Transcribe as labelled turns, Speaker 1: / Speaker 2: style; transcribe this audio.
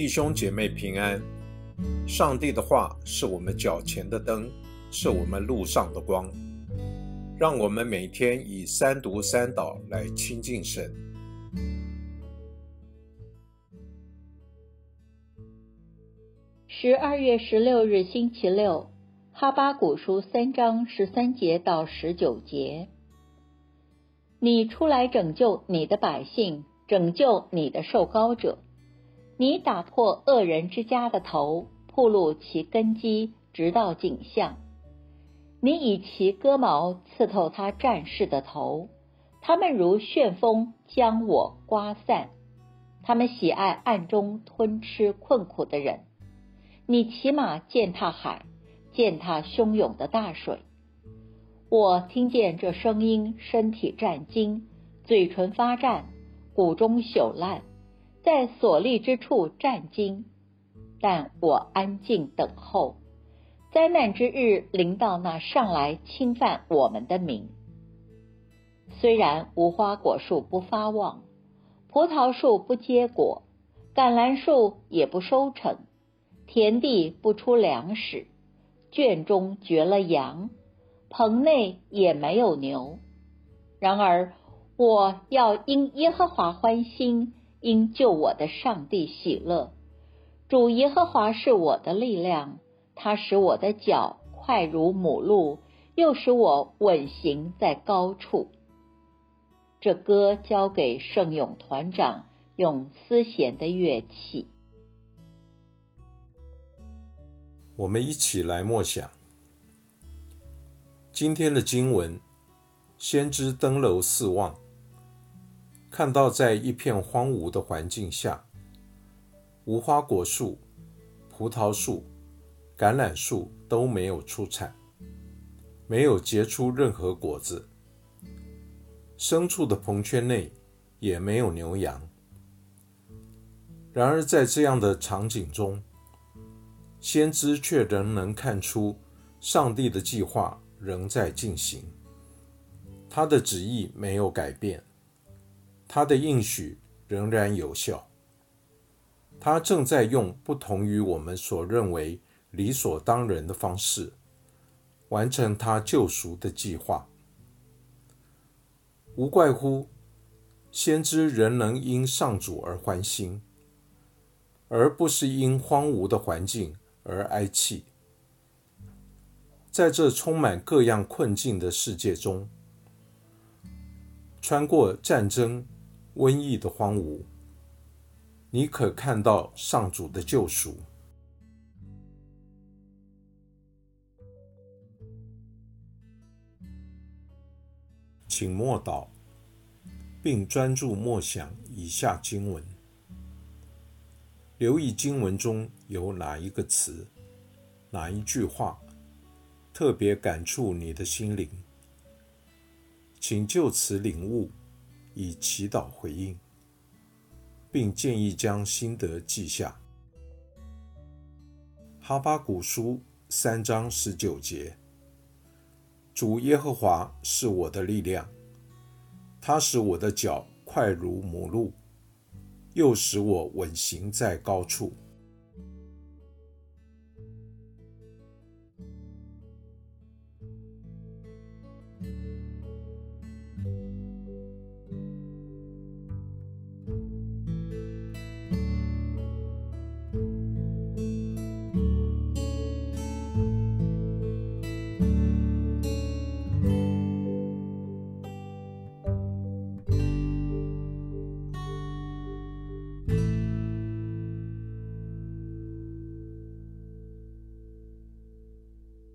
Speaker 1: 弟兄姐妹平安。上帝的话是我们脚前的灯，是我们路上的光。让我们每天以三读三祷来亲近神。
Speaker 2: 十二月十六日星期六，哈巴古书三章十三节到十九节。你出来拯救你的百姓，拯救你的受膏者。你打破恶人之家的头，铺露其根基，直到景象。你以其割毛刺透他战士的头，他们如旋风将我刮散。他们喜爱暗中吞吃困苦的人。你骑马践踏海，践踏汹涌的大水。我听见这声音，身体战惊，嘴唇发战，骨中朽烂。在所立之处站惊，但我安静等候。灾难之日临到那上来侵犯我们的民。虽然无花果树不发旺，葡萄树不结果，橄榄树也不收成，田地不出粮食，圈中绝了羊，棚内也没有牛。然而我要因耶和华欢心。因救我的上帝喜乐，主耶和华是我的力量，他使我的脚快如母鹿，又使我稳行在高处。这歌交给圣咏团长用丝弦的乐器。
Speaker 1: 我们一起来默想今天的经文：先知登楼四望。看到，在一片荒芜的环境下，无花果树、葡萄树、橄榄树都没有出产，没有结出任何果子。牲畜的棚圈内也没有牛羊。然而，在这样的场景中，先知却仍能看出上帝的计划仍在进行，他的旨意没有改变。他的应许仍然有效，他正在用不同于我们所认为理所当然的方式完成他救赎的计划。无怪乎先知仍能因上主而欢心，而不是因荒芜的环境而哀泣。在这充满各样困境的世界中，穿过战争。瘟疫的荒芜，你可看到上主的救赎。请默祷，并专注默想以下经文，留意经文中有哪一个词、哪一句话特别感触你的心灵，请就此领悟。以祈祷回应，并建议将心得记下。哈巴古书三章十九节：主耶和华是我的力量，他使我的脚快如母鹿，又使我稳行在高处。